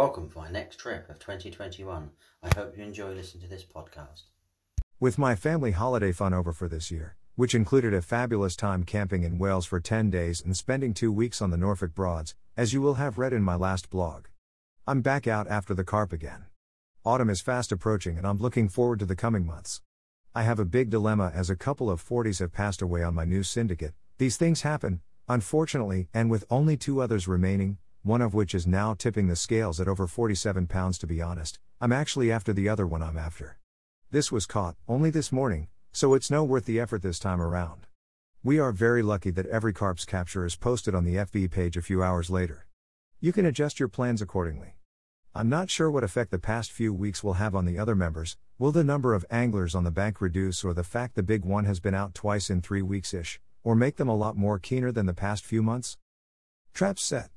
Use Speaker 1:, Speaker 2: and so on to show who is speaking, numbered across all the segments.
Speaker 1: Welcome for my next trip of 2021. I hope you enjoy listening to this podcast.
Speaker 2: With my family holiday fun over for this year, which included a fabulous time camping in Wales for 10 days and spending two weeks on the Norfolk Broads, as you will have read in my last blog. I'm back out after the carp again. Autumn is fast approaching and I'm looking forward to the coming months. I have a big dilemma as a couple of 40s have passed away on my new syndicate. These things happen, unfortunately, and with only two others remaining, one of which is now tipping the scales at over 47 pounds to be honest, I'm actually after the other one I'm after. This was caught only this morning, so it's no worth the effort this time around. We are very lucky that every carp's capture is posted on the FB page a few hours later. You can adjust your plans accordingly. I'm not sure what effect the past few weeks will have on the other members. Will the number of anglers on the bank reduce, or the fact the big one has been out twice in three weeks ish, or make them a lot more keener than the past few months? Traps set.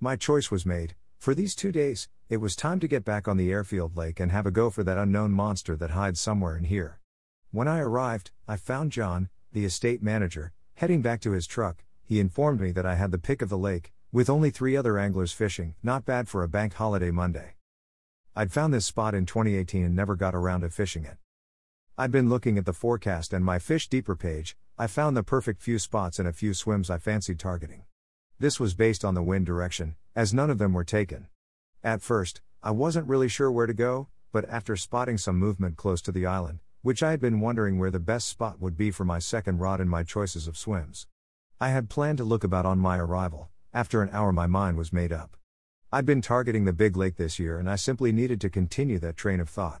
Speaker 2: My choice was made. For these two days, it was time to get back on the airfield lake and have a go for that unknown monster that hides somewhere in here. When I arrived, I found John, the estate manager, heading back to his truck. He informed me that I had the pick of the lake, with only three other anglers fishing, not bad for a bank holiday Monday. I'd found this spot in 2018 and never got around to fishing it. I'd been looking at the forecast and my fish deeper page, I found the perfect few spots and a few swims I fancied targeting. This was based on the wind direction, as none of them were taken. At first, I wasn't really sure where to go, but after spotting some movement close to the island, which I had been wondering where the best spot would be for my second rod and my choices of swims. I had planned to look about on my arrival, after an hour, my mind was made up. I'd been targeting the big lake this year, and I simply needed to continue that train of thought.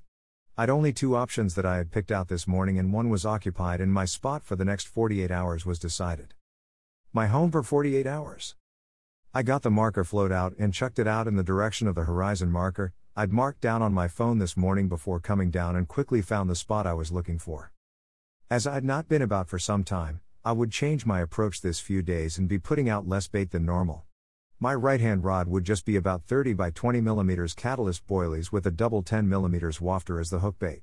Speaker 2: I'd only two options that I had picked out this morning, and one was occupied, and my spot for the next 48 hours was decided. My home for 48 hours. I got the marker float out and chucked it out in the direction of the horizon marker. I'd marked down on my phone this morning before coming down and quickly found the spot I was looking for. As I'd not been about for some time, I would change my approach this few days and be putting out less bait than normal. My right hand rod would just be about 30 by 20 mm catalyst boilies with a double 10 mm wafter as the hook bait.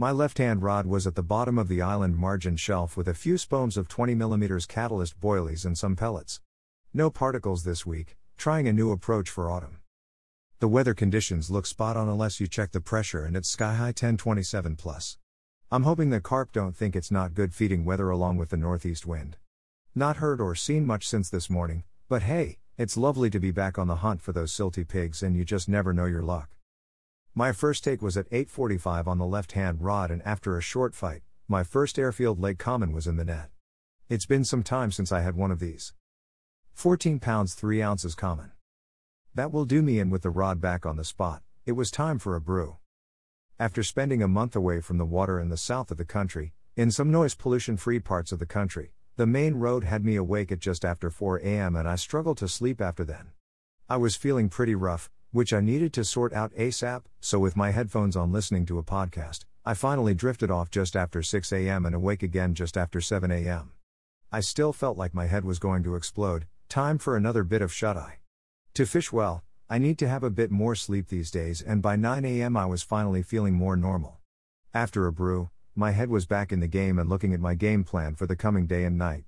Speaker 2: My left hand rod was at the bottom of the island margin shelf with a few spoons of 20 mm catalyst boilies and some pellets. No particles this week, trying a new approach for autumn. The weather conditions look spot on unless you check the pressure and it's sky high 1027 plus. I'm hoping the carp don't think it's not good feeding weather along with the northeast wind. Not heard or seen much since this morning, but hey, it's lovely to be back on the hunt for those silty pigs and you just never know your luck. My first take was at 8:45 on the left-hand rod and after a short fight, my first airfield lake common was in the net. It's been some time since I had one of these. 14 pounds 3 ounces common. That will do me and with the rod back on the spot, it was time for a brew. After spending a month away from the water in the south of the country, in some noise pollution free parts of the country, the main road had me awake at just after 4 am and I struggled to sleep after then. I was feeling pretty rough, which I needed to sort out ASAP, so with my headphones on listening to a podcast, I finally drifted off just after 6 am and awake again just after 7 am. I still felt like my head was going to explode, time for another bit of shut eye. To fish well, I need to have a bit more sleep these days, and by 9 am I was finally feeling more normal. After a brew, my head was back in the game and looking at my game plan for the coming day and night.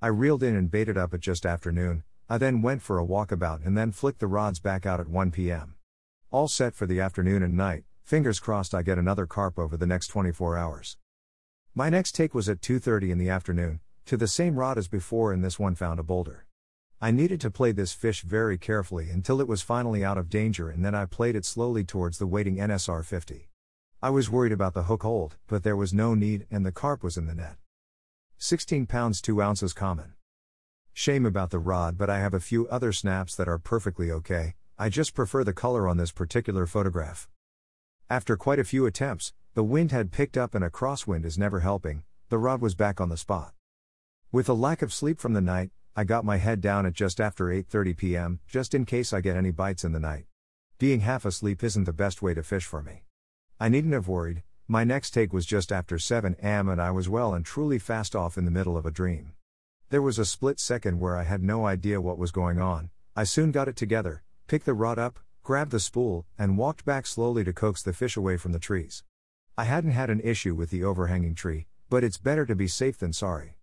Speaker 2: I reeled in and baited up at just after noon, I then went for a walkabout and then flicked the rods back out at 1 pm. All set for the afternoon and night, fingers crossed I get another carp over the next 24 hours. My next take was at 2:30 in the afternoon, to the same rod as before and this one found a boulder. I needed to play this fish very carefully until it was finally out of danger and then I played it slowly towards the waiting NSR 50. I was worried about the hook hold, but there was no need and the carp was in the net. 16 pounds 2 ounces common. Shame about the rod, but I have a few other snaps that are perfectly okay. I just prefer the color on this particular photograph. After quite a few attempts, the wind had picked up and a crosswind is never helping, the rod was back on the spot. With a lack of sleep from the night, I got my head down at just after 8:30 p.m., just in case I get any bites in the night. Being half asleep isn't the best way to fish for me. I needn't have worried. My next take was just after 7 am and I was well and truly fast off in the middle of a dream. There was a split second where I had no idea what was going on. I soon got it together, picked the rod up, grabbed the spool, and walked back slowly to coax the fish away from the trees. I hadn't had an issue with the overhanging tree, but it's better to be safe than sorry.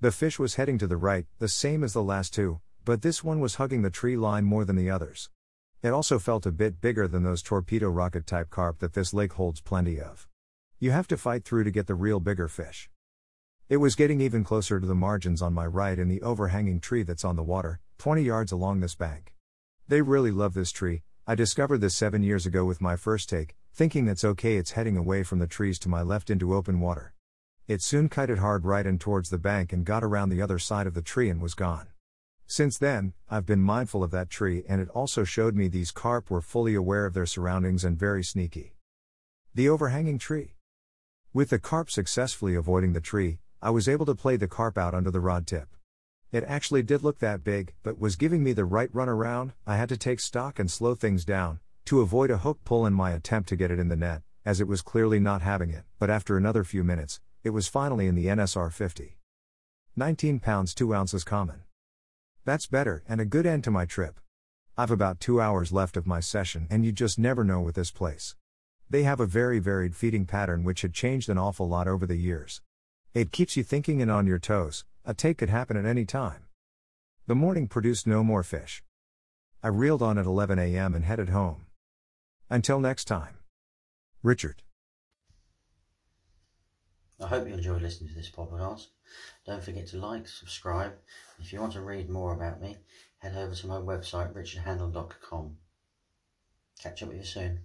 Speaker 2: The fish was heading to the right, the same as the last two, but this one was hugging the tree line more than the others. It also felt a bit bigger than those torpedo rocket type carp that this lake holds plenty of. You have to fight through to get the real bigger fish. It was getting even closer to the margins on my right in the overhanging tree that's on the water, 20 yards along this bank. They really love this tree. I discovered this seven years ago with my first take, thinking that's okay, it's heading away from the trees to my left into open water. It soon kited hard right and towards the bank and got around the other side of the tree and was gone. Since then, I've been mindful of that tree and it also showed me these carp were fully aware of their surroundings and very sneaky. The overhanging tree. With the carp successfully avoiding the tree, I was able to play the carp out under the rod tip. It actually did look that big, but was giving me the right run around. I had to take stock and slow things down to avoid a hook pull in my attempt to get it in the net, as it was clearly not having it. But after another few minutes, it was finally in the NSR 50. 19 pounds 2 ounces common. That's better, and a good end to my trip. I've about two hours left of my session, and you just never know with this place. They have a very varied feeding pattern which had changed an awful lot over the years. It keeps you thinking and on your toes, a take could happen at any time. The morning produced no more fish. I reeled on at 11 a.m. and headed home. Until next time. Richard.
Speaker 1: I hope you enjoyed listening to this podcast. Don't forget to like, subscribe. If you want to read more about me, head over to my website richardhandel.com. Catch up with you soon.